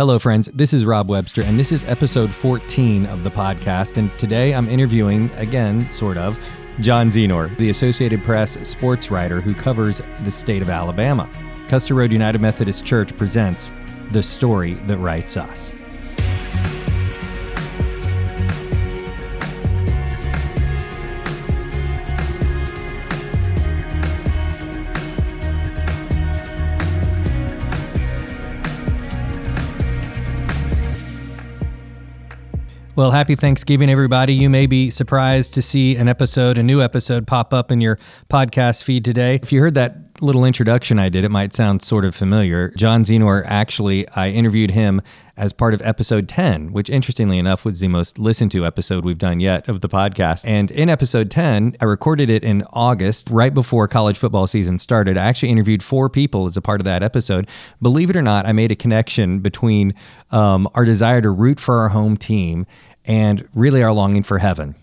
Hello, friends. This is Rob Webster, and this is episode 14 of the podcast. And today I'm interviewing, again, sort of, John Zenor, the Associated Press sports writer who covers the state of Alabama. Custer Road United Methodist Church presents The Story That Writes Us. Well, happy Thanksgiving, everybody. You may be surprised to see an episode, a new episode, pop up in your podcast feed today. If you heard that little introduction I did, it might sound sort of familiar. John Zenor, actually, I interviewed him as part of episode 10, which interestingly enough was the most listened to episode we've done yet of the podcast. And in episode 10, I recorded it in August, right before college football season started. I actually interviewed four people as a part of that episode. Believe it or not, I made a connection between um, our desire to root for our home team and really our longing for heaven.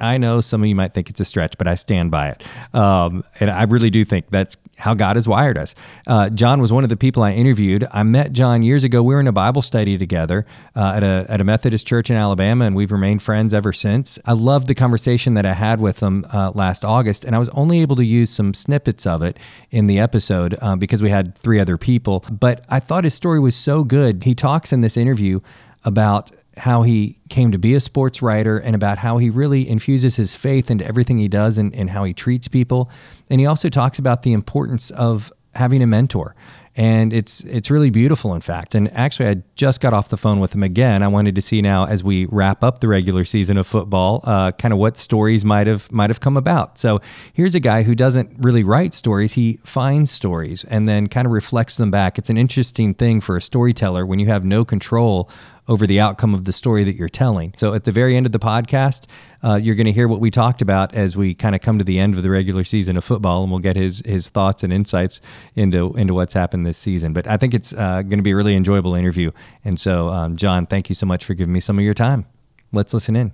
I know some of you might think it's a stretch, but I stand by it. Um, and I really do think that's how God has wired us. Uh, John was one of the people I interviewed. I met John years ago. We were in a Bible study together uh, at, a, at a Methodist church in Alabama, and we've remained friends ever since. I loved the conversation that I had with him uh, last August, and I was only able to use some snippets of it in the episode uh, because we had three other people. But I thought his story was so good. He talks in this interview about how he came to be a sports writer and about how he really infuses his faith into everything he does and, and how he treats people. And he also talks about the importance of having a mentor. And it's it's really beautiful, in fact. And actually, I just got off the phone with him again. I wanted to see now, as we wrap up the regular season of football, uh, kind of what stories might have might have come about. So here's a guy who doesn't really write stories; he finds stories and then kind of reflects them back. It's an interesting thing for a storyteller when you have no control over the outcome of the story that you're telling. So at the very end of the podcast, uh, you're going to hear what we talked about as we kind of come to the end of the regular season of football, and we'll get his his thoughts and insights into into what's happened this season. But I think it's uh, going to be a really enjoyable interview. And so, um, John, thank you so much for giving me some of your time. Let's listen in.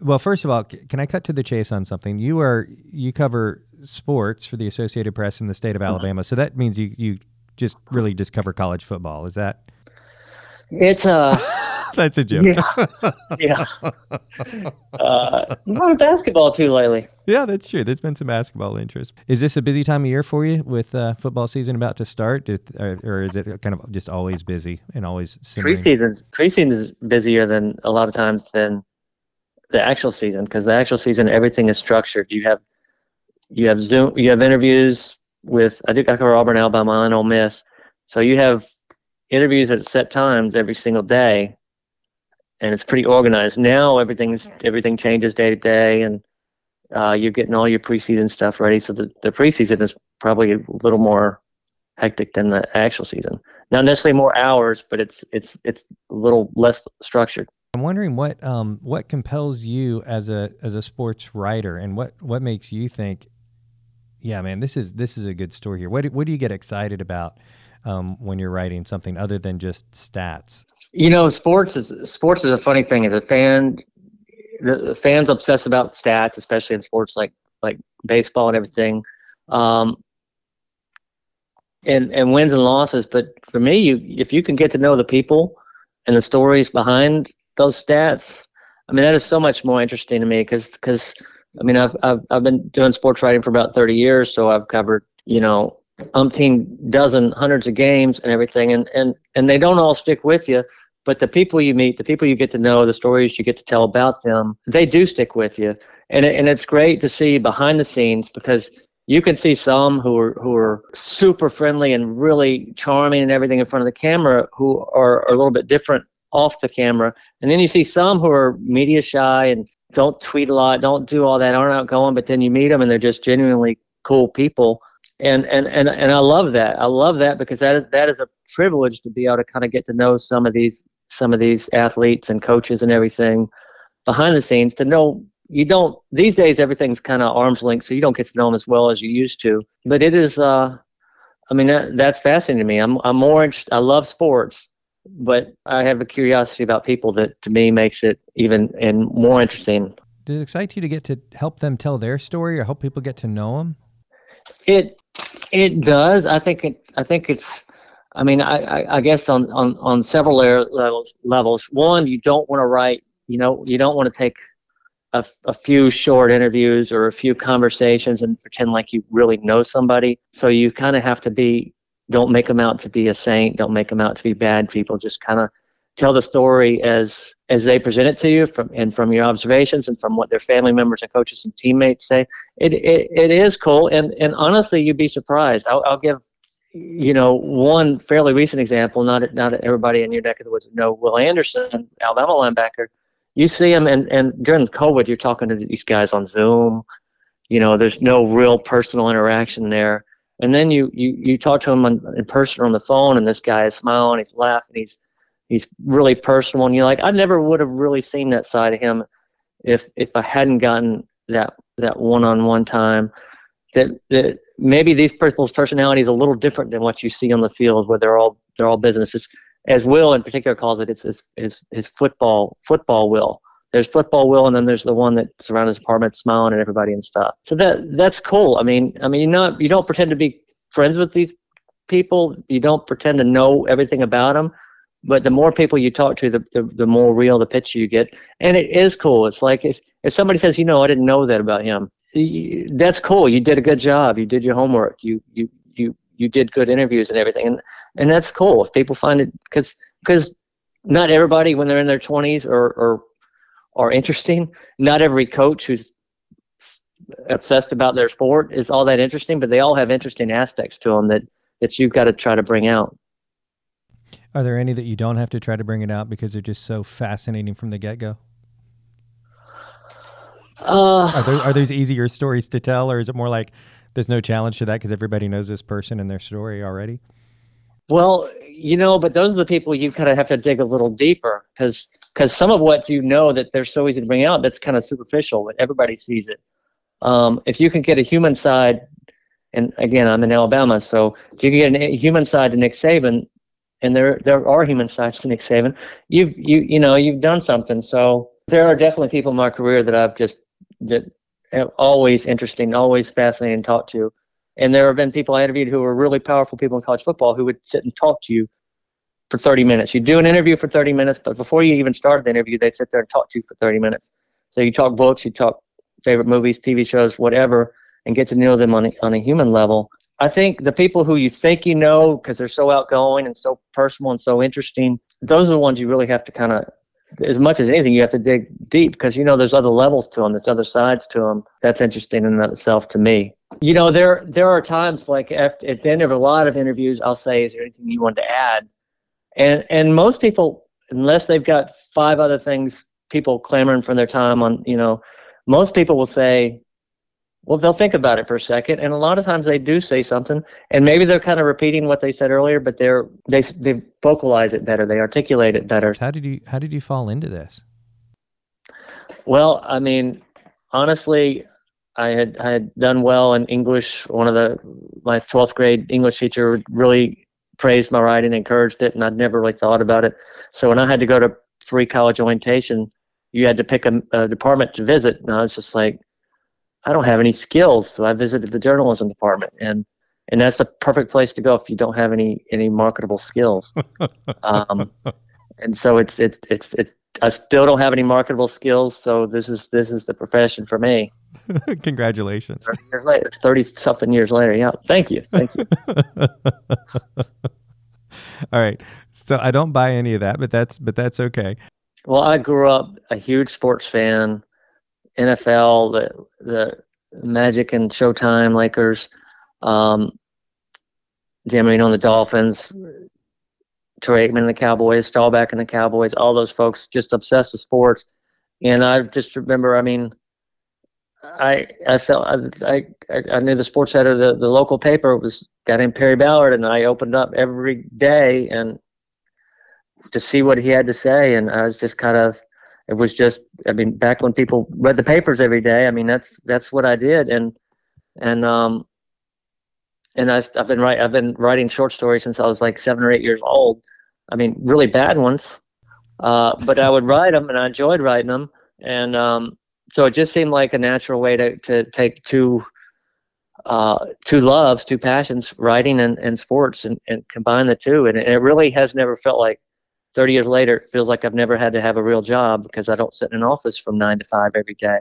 Well, first of all, can I cut to the chase on something? You are you cover sports for the Associated Press in the state of mm-hmm. Alabama, so that means you you just really just cover college football. Is that? It's a. That's a joke. Yeah, yeah. Uh, a lot of basketball too lately. Yeah, that's true. There's been some basketball interest. Is this a busy time of year for you with uh, football season about to start, or, or, is it kind of just always busy and always simmering? preseason's preseason is busier than a lot of times than the actual season because the actual season everything is structured. You have you have Zoom, you have interviews with I think I cover Auburn, Alabama, and Ole Miss. So you have interviews at set times every single day, and it's pretty organized. Now everything's everything changes day to day, and uh, you're getting all your preseason stuff ready. So the, the preseason is probably a little more hectic than the actual season. Not necessarily more hours, but it's it's it's a little less structured. I'm wondering what um what compels you as a as a sports writer, and what what makes you think, yeah, man, this is this is a good story here. What do, what do you get excited about? Um, when you're writing something other than just stats? You know, sports is sports is a funny thing. As a fan, the, fans obsess about stats, especially in sports like like baseball and everything, um, and and wins and losses. But for me, you if you can get to know the people and the stories behind those stats, I mean, that is so much more interesting to me because because I mean, I've I've I've been doing sports writing for about thirty years, so I've covered you know umpteen dozen hundreds of games and everything and and and they don't all stick with you but the people you meet the people you get to know the stories you get to tell about them they do stick with you. And and it's great to see behind the scenes because you can see some who are who are super friendly and really charming and everything in front of the camera who are, are a little bit different off the camera. And then you see some who are media shy and don't tweet a lot don't do all that aren't outgoing but then you meet them and they're just genuinely cool people and and and and I love that. I love that because that is that is a privilege to be able to kind of get to know some of these some of these athletes and coaches and everything behind the scenes to know you don't these days everything's kind of arm's length so you don't get to know them as well as you used to. But it is uh i mean that, that's fascinating to me. I'm i'm more interested i love sports but i have a curiosity about people that to me makes it even and more interesting. Does it excite you to get to help them tell their story or help people get to know them it it does. I think it. I think it's. I mean, I, I, I guess on, on, on several levels, levels. One, you don't want to write, you know, you don't want to take a, a few short interviews or a few conversations and pretend like you really know somebody. So you kind of have to be, don't make them out to be a saint. Don't make them out to be bad people. Just kind of tell the story as as they present it to you from and from your observations and from what their family members and coaches and teammates say. It it, it is cool and and honestly, you'd be surprised. I'll, I'll give you know one fairly recent example. Not not everybody in your neck of the woods know Will Anderson, Alabama linebacker. You see him and and during COVID, you're talking to these guys on Zoom. You know, there's no real personal interaction there. And then you you you talk to him on, in person on the phone, and this guy is smiling, he's laughing, he's he's really personal and you're like i never would have really seen that side of him if if i hadn't gotten that that one-on-one time. That, that maybe these people's personality is a little different than what you see on the field where they're all they're all businesses. As will in particular calls it it's his his, his football football will. There's football will and then there's the one that's around his apartment smiling at everybody and stuff. So that that's cool. I mean i mean you not you don't pretend to be friends with these people. You don't pretend to know everything about them but the more people you talk to, the, the, the more real the picture you get. And it is cool. It's like if, if somebody says, you know, I didn't know that about him, that's cool. You did a good job. You did your homework. You, you, you, you did good interviews and everything. And, and that's cool. If people find it, cause, cause not everybody when they're in their twenties or, or, are interesting. Not every coach who's obsessed about their sport is all that interesting, but they all have interesting aspects to them that, that you've got to try to bring out. Are there any that you don't have to try to bring it out because they're just so fascinating from the get go? Uh, are, there, are those easier stories to tell, or is it more like there's no challenge to that because everybody knows this person and their story already? Well, you know, but those are the people you kind of have to dig a little deeper because because some of what you know that they're so easy to bring out that's kind of superficial, but everybody sees it. Um, if you can get a human side, and again, I'm in Alabama, so if you can get a human side to Nick Saban, and there there are human sides to Nick Saban. You've you you know you've done something. So there are definitely people in my career that I've just that have always interesting, always fascinating to talk to. And there have been people I interviewed who were really powerful people in college football who would sit and talk to you for 30 minutes. You do an interview for 30 minutes, but before you even start the interview, they'd sit there and talk to you for 30 minutes. So you talk books, you talk favorite movies, TV shows, whatever, and get to know them on a, on a human level. I think the people who you think you know because they're so outgoing and so personal and so interesting, those are the ones you really have to kind of, as much as anything, you have to dig deep because you know there's other levels to them, there's other sides to them. That's interesting in and of itself to me. You know, there there are times like at the end of a lot of interviews, I'll say, "Is there anything you want to add?" And and most people, unless they've got five other things, people clamoring for their time on, you know, most people will say, well, they'll think about it for a second, and a lot of times they do say something, and maybe they're kind of repeating what they said earlier, but they're they they vocalize it better, they articulate it better. How did you how did you fall into this? Well, I mean, honestly, I had I had done well in English. One of the my twelfth grade English teacher really praised my writing, encouraged it, and I'd never really thought about it. So when I had to go to free college orientation, you had to pick a, a department to visit, and I was just like I don't have any skills. So I visited the journalism department and and that's the perfect place to go if you don't have any any marketable skills. um, and so it's it's it's it's I still don't have any marketable skills. So this is this is the profession for me. Congratulations. Thirty years later, thirty something years later. Yeah, thank you, thank you. All right. So I don't buy any of that, but that's but that's okay. Well, I grew up a huge sports fan. NFL, the the Magic and Showtime Lakers, um, Dan Marino and the Dolphins, Troy Aikman and the Cowboys, Staubach and the Cowboys, all those folks just obsessed with sports. And I just remember, I mean, I I felt I I, I knew the sports editor, the, the local paper was guy named Perry Ballard, and I opened up every day and to see what he had to say, and I was just kind of it was just i mean back when people read the papers every day i mean that's that's what i did. And and um and I, have been writing i've been writing short stories since i was like seven or eight years old. I mean really bad ones. Uh, but i would write them and i enjoyed writing them and um, so it just seemed like a natural way to, to take two uh, two loves, two passions, writing and, and sports, and, and combine the two. And it really has never felt like 30 years later, it feels like I've never had to have a real job because I don't sit in an office from nine to five every day.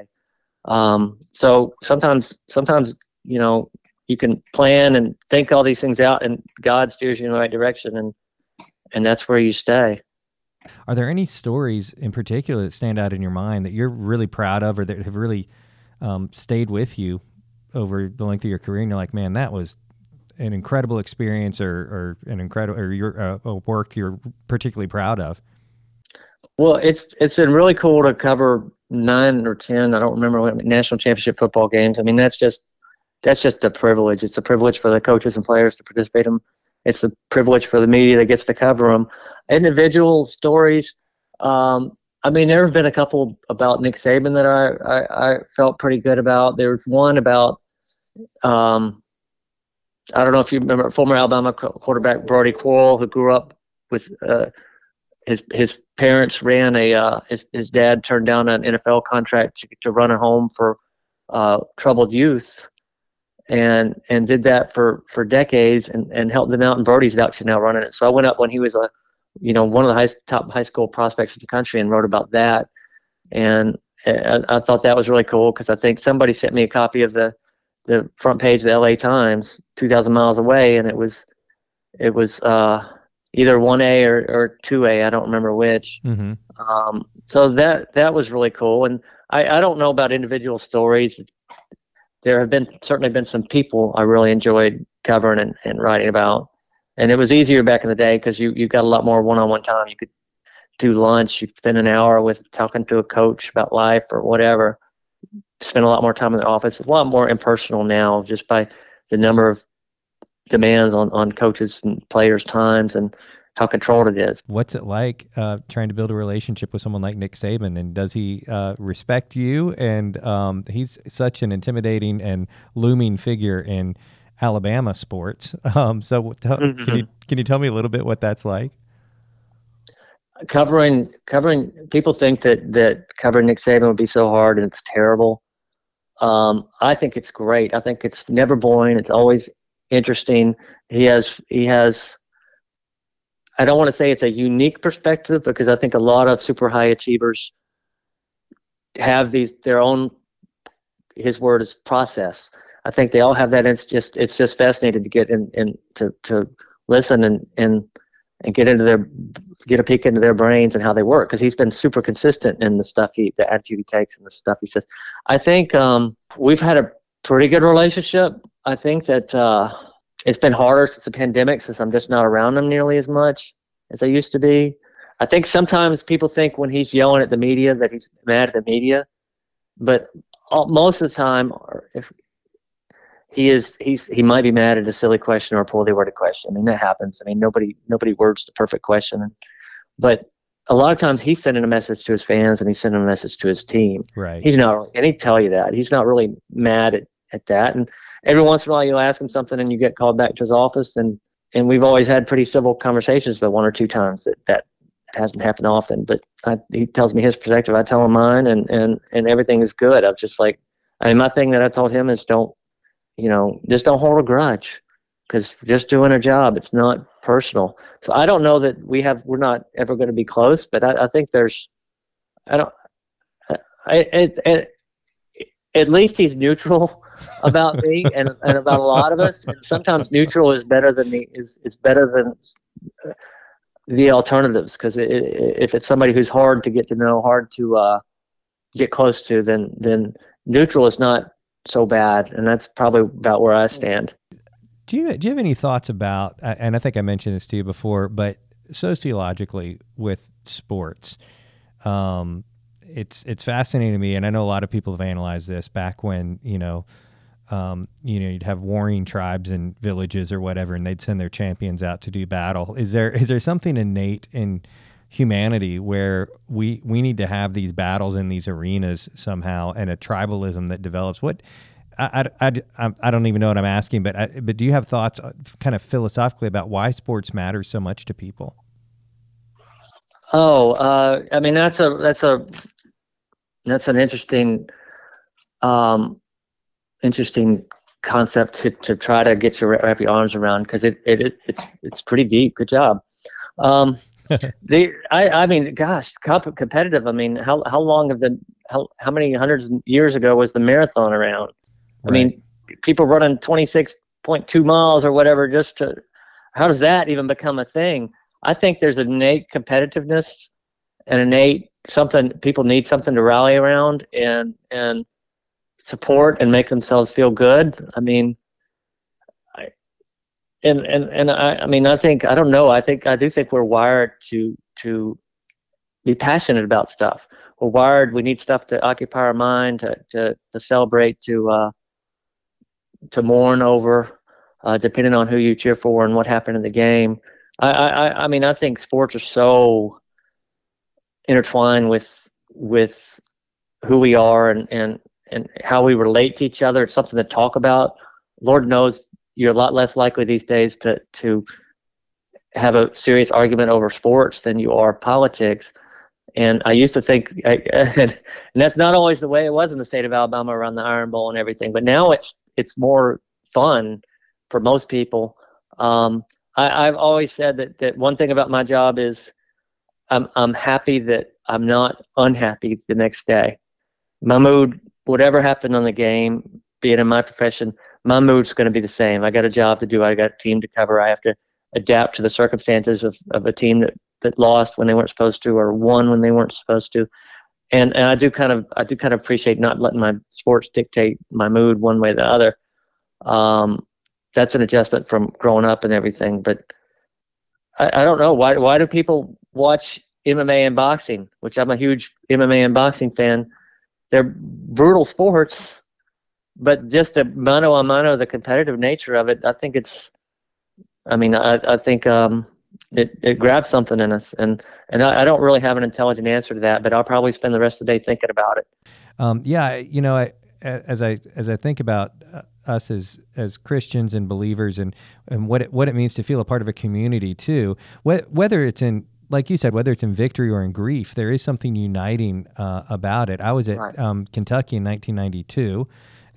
Um, so sometimes, sometimes, you know, you can plan and think all these things out and God steers you in the right direction and, and that's where you stay. Are there any stories in particular that stand out in your mind that you're really proud of or that have really um, stayed with you over the length of your career and you're like, man, that was an incredible experience or, or an incredible or your uh, work you're particularly proud of? Well, it's it's been really cool to cover nine or ten. I don't remember what national championship football games. I mean, that's just that's just a privilege. It's a privilege for the coaches and players to participate in them. It's a privilege for the media that gets to cover them. Individual stories. Um, I mean, there have been a couple about Nick Saban that I, I, I felt pretty good about. There was one about um, I don't know if you remember former Alabama quarterback Brodie Croyle, who grew up with uh, his his parents ran a uh, his his dad turned down an NFL contract to, to run a home for uh, troubled youth, and and did that for for decades and and helped them out. And Brodie's actually now running it. So I went up when he was a you know one of the high, top high school prospects in the country and wrote about that, and I, I thought that was really cool because I think somebody sent me a copy of the the front page of the LA Times, 2,000 miles away, and it was it was uh, either 1A or, or 2A. I don't remember which. Mm-hmm. Um, so that that was really cool. And I, I don't know about individual stories. There have been certainly been some people I really enjoyed covering and, and writing about. And it was easier back in the day because you, you got a lot more one on one time. You could do lunch, you spend an hour with talking to a coach about life or whatever spend a lot more time in the office. It's a lot more impersonal now, just by the number of demands on on coaches and players' times and how controlled it is. What's it like uh, trying to build a relationship with someone like Nick Saban? And does he uh, respect you? And um, he's such an intimidating and looming figure in Alabama sports. Um, so, t- can you can you tell me a little bit what that's like? Covering covering people think that that covering Nick Saban would be so hard and it's terrible. Um, I think it's great. I think it's never boring. It's always interesting. He has he has. I don't want to say it's a unique perspective because I think a lot of super high achievers have these their own. His word is process. I think they all have that. It's just it's just fascinating to get in and to to listen and and and get into their get a peek into their brains and how they work because he's been super consistent in the stuff he the attitude he takes and the stuff he says. I think um, we've had a pretty good relationship. I think that uh, it's been harder since the pandemic since i'm just not around him nearly as much as i used to be. I think sometimes people think when he's yelling at the media that he's mad at the media but all, most of the time if he is he's he might be mad at a silly question or a poorly worded question. I mean that happens. I mean nobody nobody words the perfect question, but a lot of times he's sending a message to his fans and he's sending a message to his team. Right. He's not, and he tell you that he's not really mad at, at that. And every once in a while you ask him something and you get called back to his office and and we've always had pretty civil conversations. The one or two times that that hasn't happened often, but I, he tells me his perspective. I tell him mine, and and and everything is good. I'm just like, I mean, my thing that I told him is don't you know, just don't hold a grudge because just doing a job, it's not personal. So I don't know that we have, we're not ever going to be close, but I, I think there's, I don't, I, it, it, at least he's neutral about me and, and about a lot of us. And sometimes neutral is better than the, is, is better than the alternatives. Because it, if it's somebody who's hard to get to know, hard to uh, get close to, then then neutral is not so bad, and that's probably about where I stand. Do you do you have any thoughts about? And I think I mentioned this to you before, but sociologically with sports, um, it's it's fascinating to me, and I know a lot of people have analyzed this back when you know. Um, you know, you'd have warring tribes and villages or whatever, and they'd send their champions out to do battle. Is there is there something innate in humanity where we we need to have these battles in these arenas somehow and a tribalism that develops what I, I, I, I don't even know what I'm asking, but I, but do you have thoughts, uh, kind of philosophically, about why sports matter so much to people? Oh, uh, I mean that's a that's a that's an interesting um, interesting concept to, to try to get your wrap your arms around because it, it, it it's it's pretty deep. Good job. Um, the I I mean, gosh, comp- competitive. I mean, how how long have the how how many hundreds of years ago was the marathon around? I mean, people running twenty six point two miles or whatever just to. How does that even become a thing? I think there's an innate competitiveness and innate something people need something to rally around and and support and make themselves feel good. I mean, and and and I, I mean, I think I don't know. I think I do think we're wired to to be passionate about stuff. We're wired. We need stuff to occupy our mind, to to, to celebrate, to uh, to mourn over, uh, depending on who you cheer for and what happened in the game. I, I I mean, I think sports are so intertwined with with who we are and and and how we relate to each other. It's something to talk about. Lord knows you're a lot less likely these days to to have a serious argument over sports than you are politics. And I used to think, and that's not always the way it was in the state of Alabama around the Iron Bowl and everything. But now it's it's more fun for most people. Um, I, I've always said that that one thing about my job is I'm I'm happy that I'm not unhappy the next day. My mood whatever happened on the game, being in my profession, my mood's going to be the same. I got a job to do. I got a team to cover. I have to adapt to the circumstances of, of a team that, that lost when they weren't supposed to or won when they weren't supposed to. And, and I do kind of I do kind of appreciate not letting my sports dictate my mood one way or the other. Um, that's an adjustment from growing up and everything. But I, I don't know why why do people watch MMA and boxing, which I'm a huge MMA and boxing fan they're brutal sports, but just the mano a mano, the competitive nature of it, I think it's. I mean, I, I think um, it it grabs something in us, and and I, I, don't really have an intelligent answer to that, but I'll probably spend the rest of the day thinking about it. Um, yeah, you know, I, as I as I think about uh, us as as Christians and believers, and and what it, what it means to feel a part of a community too, whether it's in like you said, whether it's in victory or in grief, there is something uniting uh, about it. I was at right. um, Kentucky in 1992.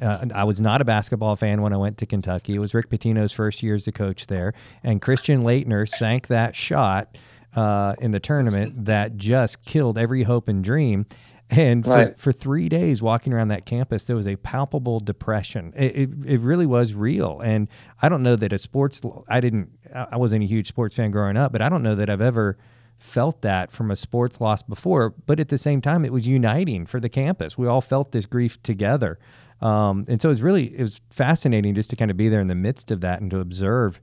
Uh, I was not a basketball fan when I went to Kentucky. It was Rick Pitino's first year as the coach there, and Christian Laettner sank that shot uh, in the tournament that just killed every hope and dream. And right. for, for three days walking around that campus, there was a palpable depression. It, it, it, really was real. And I don't know that a sports, I didn't, I wasn't a huge sports fan growing up, but I don't know that I've ever felt that from a sports loss before, but at the same time, it was uniting for the campus. We all felt this grief together. Um, and so it was really, it was fascinating just to kind of be there in the midst of that and to observe,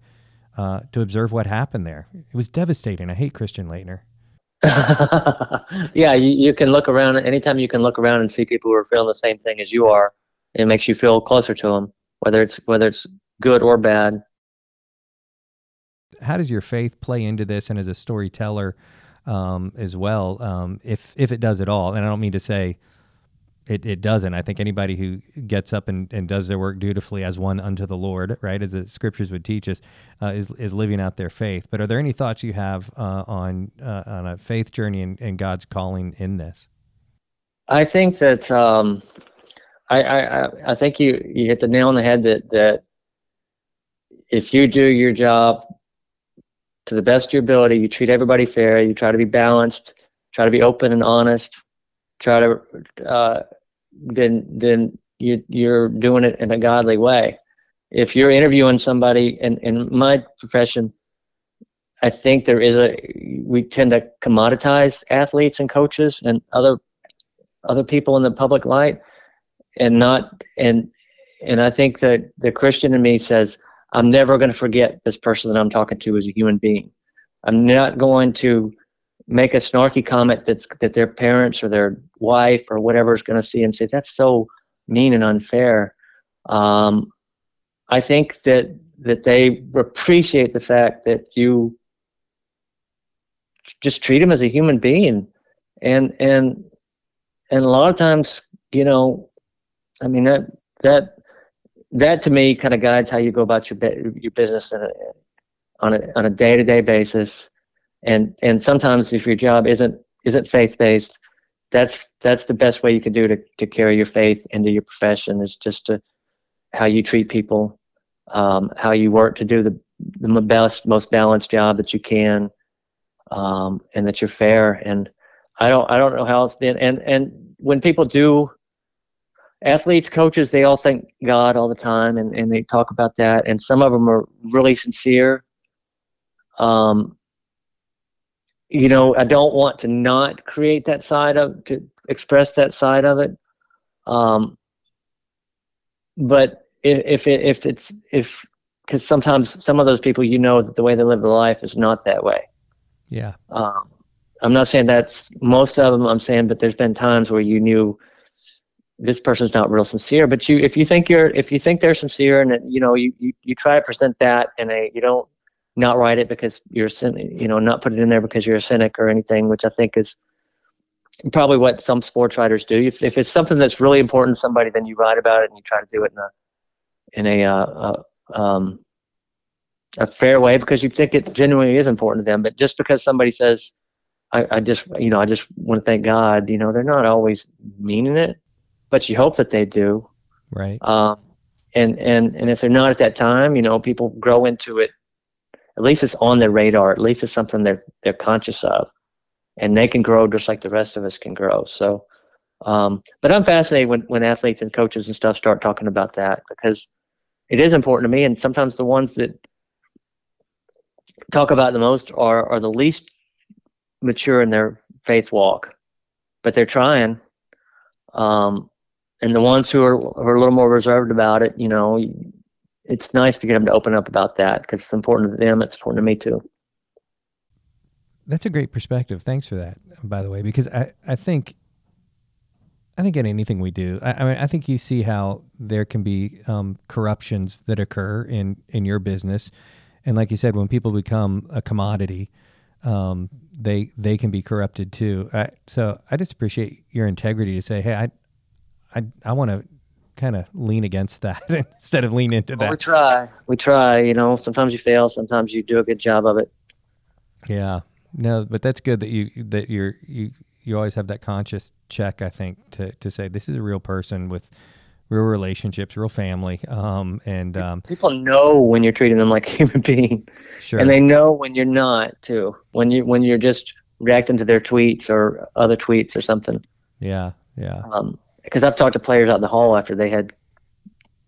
uh, to observe what happened there. It was devastating. I hate Christian Laettner. yeah, you, you can look around anytime you can look around and see people who are feeling the same thing as you are. It makes you feel closer to them, whether it's whether it's good or bad how does your faith play into this and as a storyteller um, as well um, if if it does at all and i don't mean to say it, it doesn't i think anybody who gets up and, and does their work dutifully as one unto the lord right as the scriptures would teach us uh, is, is living out their faith but are there any thoughts you have uh, on uh, on a faith journey and, and god's calling in this i think that um, I, I i think you you hit the nail on the head that that if you do your job to the best of your ability. You treat everybody fair. You try to be balanced. Try to be open and honest. Try to uh, then then you you're doing it in a godly way. If you're interviewing somebody in in my profession, I think there is a we tend to commoditize athletes and coaches and other other people in the public light, and not and and I think that the Christian in me says I'm never going to forget this person that I'm talking to as a human being. I'm not going to make a snarky comment that's that their parents or their wife or whatever is going to see and say that's so mean and unfair. Um, I think that that they appreciate the fact that you just treat them as a human being, and and and a lot of times, you know, I mean that that that to me kind of guides how you go about your your business on a on a day to day basis, and and sometimes if your job isn't isn't faith based, that's that's the best way you can do to to carry your faith into your profession is just to how you treat people, um, how you work to do the the best, most balanced job that you can, um, and that you're fair. And I don't I don't know how else. Then and and when people do athletes, coaches, they all thank God all the time and, and they talk about that. And some of them are really sincere. Um, you know, I don't want to not create that side of to express that side of it. Um, but if it, if it's if because sometimes some of those people, you know, that the way they live their life is not that way. Yeah. Um, I'm not saying that's most of them. I'm saying, but there's been times where you knew this person's not real sincere. But you, if you think you're, if you think they're sincere, and you know, you, you you try to present that in a, you don't not write it because you're, you know, not put it in there because you're a cynic or anything, which I think is probably what some sports writers do. If, if it's something that's really important to somebody, then you write about it and you try to do it in a in a uh, uh, um, a fair way because you think it genuinely is important to them. But just because somebody says, I, I just you know I just want to thank God, you know, they're not always meaning it, but you hope that they do. Right. Um, and and and if they're not at that time, you know, people grow into it. At least it's on their radar. At least it's something they're they're conscious of and they can grow just like the rest of us can grow. So, um, but I'm fascinated when, when athletes and coaches and stuff start talking about that because it is important to me. And sometimes the ones that talk about the most are, are the least mature in their faith walk, but they're trying. Um, and the ones who are, who are a little more reserved about it, you know, it's nice to get them to open up about that because it's important to them. It's important to me too. That's a great perspective. Thanks for that, by the way, because I, I think I think in anything we do, I, I mean, I think you see how there can be um, corruptions that occur in in your business, and like you said, when people become a commodity, um, they they can be corrupted too. I, so I just appreciate your integrity to say, hey, I I I want to kind of lean against that instead of lean into that. Well, we try. We try. You know, sometimes you fail. Sometimes you do a good job of it. Yeah, no, but that's good that you that you're you you always have that conscious check. I think to to say this is a real person with real relationships, real family. Um, and um, people know when you're treating them like a human being, sure, and they know when you're not too. When you when you're just reacting to their tweets or other tweets or something. Yeah, yeah. Because I've talked to players out in the hall after they had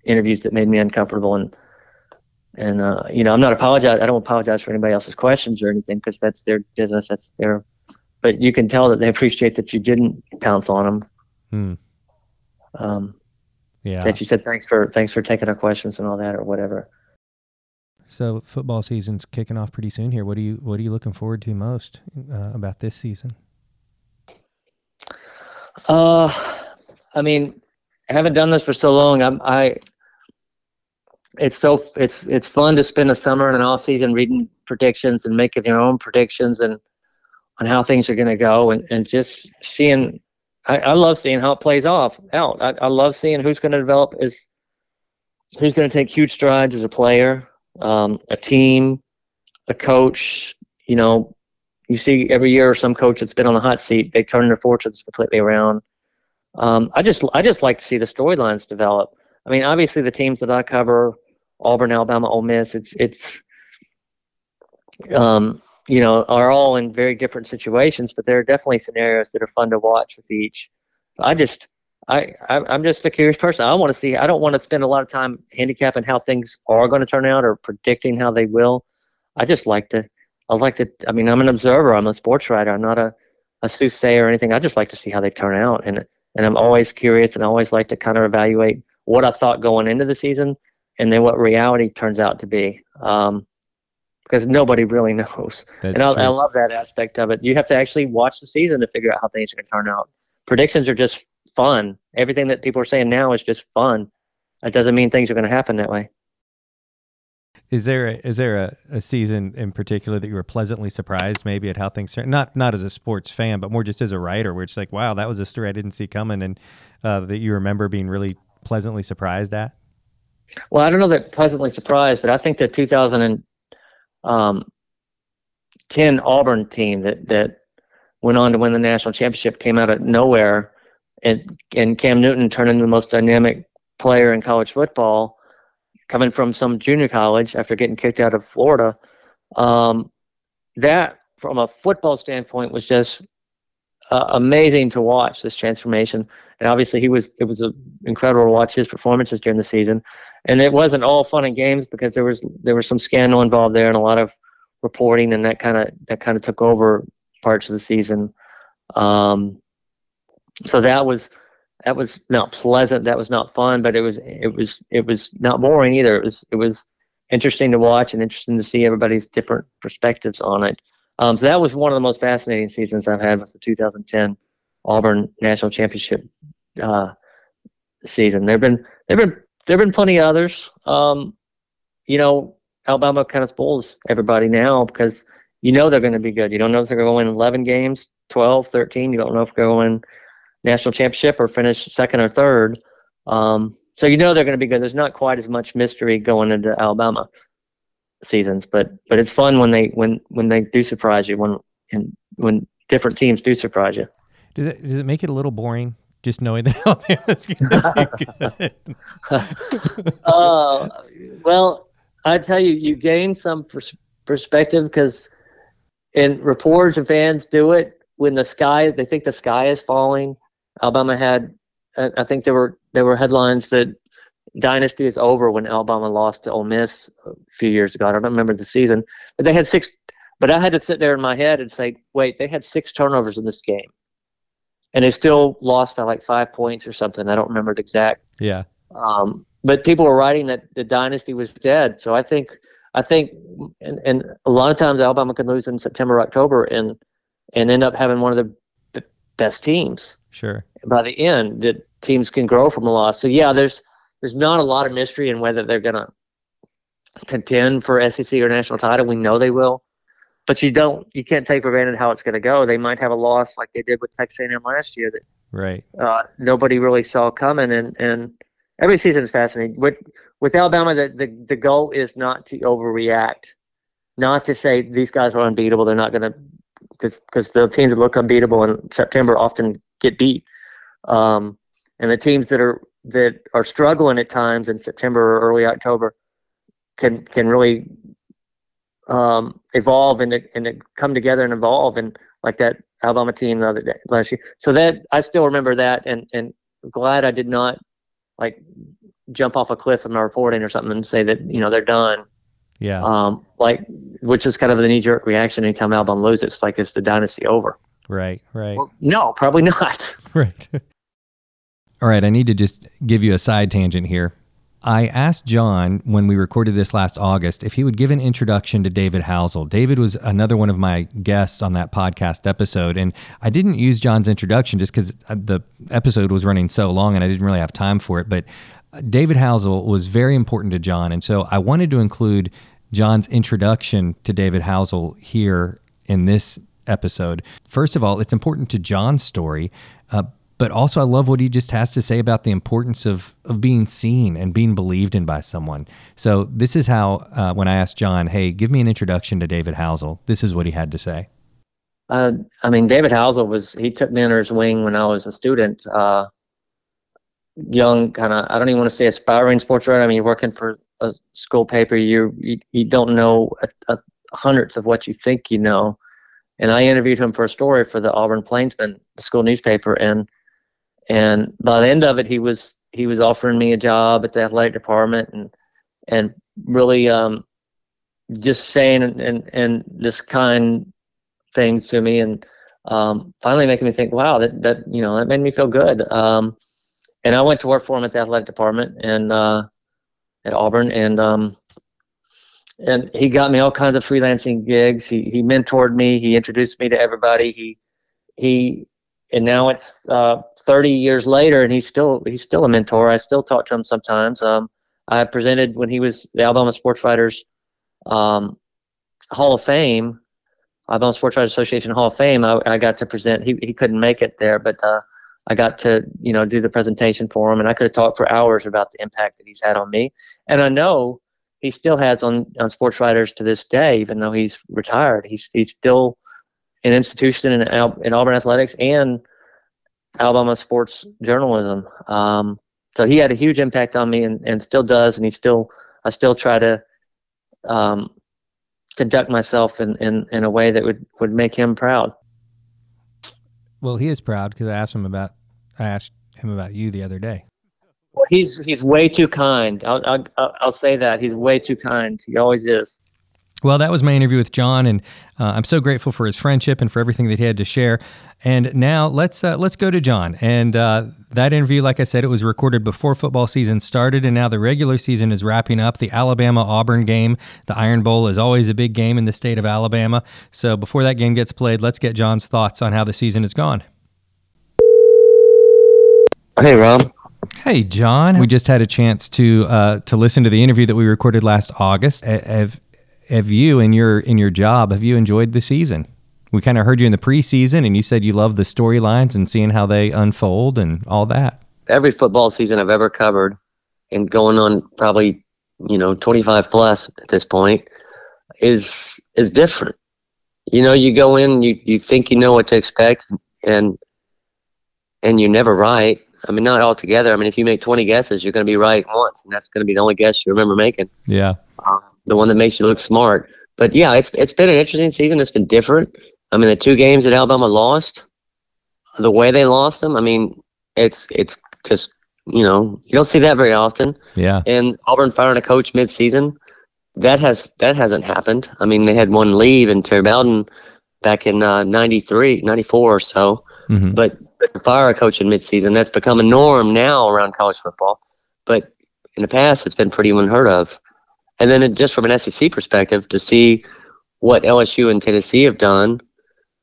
interviews that made me uncomfortable and and uh, you know, I'm not apologize. I don't apologize for anybody else's questions or anything because that's their business. That's their. But you can tell that they appreciate that you didn't pounce on them. Hmm. Um, yeah. That you said thanks for thanks for taking our questions and all that or whatever. So football season's kicking off pretty soon here. What are you What are you looking forward to most uh, about this season? Uh, I mean, I haven't done this for so long. I'm I it's so it's it's fun to spend a summer and an off season reading predictions and making your own predictions and on how things are going to go and, and just seeing I, I love seeing how it plays off out. I, I love seeing who's going to develop is who's going to take huge strides as a player um, a team a coach. You know you see every year some coach that's been on the hot seat they turn their fortunes completely around um, I just I just like to see the storylines develop I mean obviously the teams that I cover Auburn, Alabama, Ole Miss. It's it's um, you know are all in very different situations, but there are definitely scenarios that are fun to watch with each. I just I, I am just a curious person. I want to see. I don't want to spend a lot of time handicapping how things are going to turn out or predicting how they will. I just like to. I like to. I mean, I'm an observer. I'm a sports writer. I'm not a a soothsayer or anything. I just like to see how they turn out, and and I'm always curious, and I always like to kind of evaluate what I thought going into the season and then what reality turns out to be. Um, because nobody really knows. That's and I, I, love that aspect of it. You have to actually watch the season to figure out how things are going to turn out. Predictions are just fun. Everything that people are saying now is just fun. It doesn't mean things are going to happen that way. Is there a, is there a, a season in particular that you were pleasantly surprised maybe at how things turned? Not not as a sports fan, but more just as a writer, where it's like, wow, that was a story I didn't see coming, and uh, that you remember being really pleasantly surprised at. Well, I don't know that pleasantly surprised, but I think the 2010 um, Auburn team that that went on to win the national championship came out of nowhere, and and Cam Newton turned into the most dynamic player in college football. Coming from some junior college after getting kicked out of Florida. Um, that, from a football standpoint, was just uh, amazing to watch this transformation. And obviously, he was it was a, incredible to watch his performances during the season. And it wasn't all fun and games because there was there was some scandal involved there and a lot of reporting, and that kind of that kind of took over parts of the season. Um, so that was that was not pleasant. That was not fun, but it was it was it was not boring either. It was it was interesting to watch and interesting to see everybody's different perspectives on it. Um, so that was one of the most fascinating seasons I've had was the 2010 Auburn National Championship uh, season. There've been there've been there've been plenty of others. Um, you know, Alabama kind of spoils everybody now because you know they're going to be good. You don't know if they're going to win 11 games, 12, 13. You don't know if they're going to win national championship or finish second or third. Um, so you know they're going to be good. There's not quite as much mystery going into Alabama seasons, but but it's fun when they when when they do surprise you when and when different teams do surprise you. Does it does it make it a little boring just knowing that Alabama's going to be good? uh, well, I tell you, you gain some pers- perspective because, and reporters and fans do it when the sky they think the sky is falling. Alabama had, I think there were there were headlines that dynasty is over when Alabama lost to Ole Miss a few years ago. I don't remember the season, but they had six. But I had to sit there in my head and say, wait, they had six turnovers in this game, and they still lost by like five points or something. I don't remember the exact. Yeah. Um, but people were writing that the dynasty was dead. So I think I think, and, and a lot of times Alabama can lose in September, October, and and end up having one of the best teams. Sure. By the end, that teams can grow from a loss. So yeah, there's there's not a lot of mystery in whether they're going to contend for SEC or national title. We know they will, but you don't, you can't take for granted how it's going to go. They might have a loss like they did with Texas A&M last year that right uh, nobody really saw coming, and and every season is fascinating. With with Alabama, the, the the goal is not to overreact, not to say these guys are unbeatable. They're not going to because because the teams that look unbeatable in September often get beat. Um, and the teams that are that are struggling at times in September or early October can can really um, evolve and and come together and evolve and like that Alabama team the other day last year. So that I still remember that and and glad I did not like jump off a cliff in my reporting or something and say that you know they're done. Yeah. Um, like which is kind of the knee jerk reaction anytime Alabama loses. It's like it's the dynasty over. Right. Right. Well, no, probably not. Right. All right, I need to just give you a side tangent here. I asked John when we recorded this last August if he would give an introduction to David Housel. David was another one of my guests on that podcast episode, and I didn't use John's introduction just because uh, the episode was running so long and I didn't really have time for it. But uh, David Housel was very important to John, and so I wanted to include John's introduction to David Housel here in this episode. First of all, it's important to John's story, uh, but also I love what he just has to say about the importance of of being seen and being believed in by someone. So this is how uh, when I asked John, "Hey, give me an introduction to David Housel," this is what he had to say. Uh, I mean, David Housel was he took me under his wing when I was a student, uh, young kind of. I don't even want to say aspiring sports writer. I mean, you're working for a school paper. You you, you don't know a, a hundredths of what you think you know. And I interviewed him for a story for the Auburn Plainsman school newspaper, and and by the end of it, he was he was offering me a job at the athletic department and and really um, just saying and, and and just kind things to me and um, finally making me think, wow, that that you know that made me feel good. Um, and I went to work for him at the athletic department and uh, at Auburn, and um, and he got me all kinds of freelancing gigs. He he mentored me. He introduced me to everybody. He he and now it's uh, 30 years later, and he's still he's still a mentor. I still talk to him sometimes. Um, I presented when he was the Alabama Sports Writers um, Hall of Fame, Alabama Sports Writers Association Hall of Fame. I, I, got to present. He he couldn't make it there, but uh, I got to you know do the presentation for him, and I could have talked for hours about the impact that he's had on me. And I know he still has on on sports writers to this day, even though he's retired. He's he's still an institution in, in Auburn athletics and Alabama sports journalism. Um, so he had a huge impact on me and, and still does. And he still, I still try to um, conduct myself in, in, in a way that would, would make him proud. Well, he is proud because I asked him about I asked him about you the other day. Well, he's he's way too kind. I'll, I'll I'll say that he's way too kind. He always is. Well, that was my interview with John, and uh, I'm so grateful for his friendship and for everything that he had to share. And now let's uh, let's go to John. And uh, that interview, like I said, it was recorded before football season started, and now the regular season is wrapping up. The Alabama Auburn game, the Iron Bowl, is always a big game in the state of Alabama. So before that game gets played, let's get John's thoughts on how the season has gone. Hey, Rob. Hey, John. We just had a chance to uh, to listen to the interview that we recorded last August. Have have you in your in your job have you enjoyed the season? We kind of heard you in the preseason, and you said you love the storylines and seeing how they unfold and all that. Every football season I've ever covered, and going on probably you know 25 plus at this point, is is different. You know, you go in, you you think you know what to expect, and and you're never right. I mean, not all together. I mean, if you make 20 guesses, you're going to be right once, and that's going to be the only guess you remember making. Yeah. Um, the one that makes you look smart. But yeah, it's it's been an interesting season. It's been different. I mean, the two games that Alabama lost, the way they lost them, I mean, it's it's just you know you don't see that very often. Yeah. And Auburn firing a coach mid-season, that has that hasn't happened. I mean, they had one leave in Terry Bowden back in uh, 93, 94 or so. Mm-hmm. But fire a coach in mid-season, that's become a norm now around college football. But in the past, it's been pretty unheard of. And then just from an SEC perspective, to see what LSU and Tennessee have done,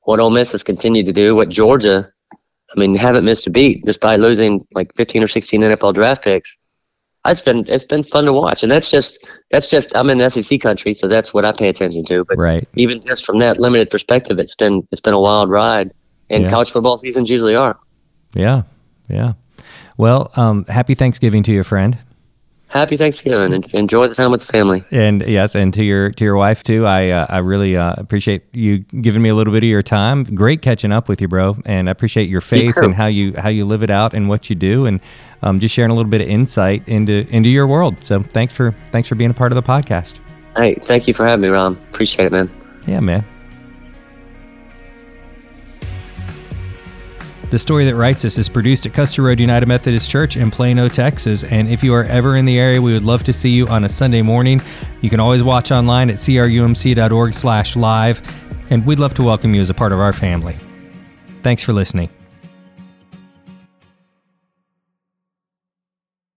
what Ole Miss has continued to do, what Georgia, I mean, haven't missed a beat despite losing like 15 or 16 NFL draft picks. It's been it's been fun to watch, and that's just that's just I'm in the SEC country, so that's what I pay attention to. But right. even just from that limited perspective, it's been it's been a wild ride, and yeah. college football seasons usually are. Yeah, yeah. Well, um, happy Thanksgiving to your friend happy Thanksgiving and enjoy the time with the family. And yes, and to your to your wife too. I uh, I really uh, appreciate you giving me a little bit of your time. Great catching up with you, bro. And I appreciate your faith and how you how you live it out and what you do, and um, just sharing a little bit of insight into into your world. So thanks for thanks for being a part of the podcast. Hey, thank you for having me, Ron. Appreciate it, man. Yeah, man. The Story That Writes Us is produced at Custer Road United Methodist Church in Plano, Texas. And if you are ever in the area, we would love to see you on a Sunday morning. You can always watch online at crumc.org slash live. And we'd love to welcome you as a part of our family. Thanks for listening.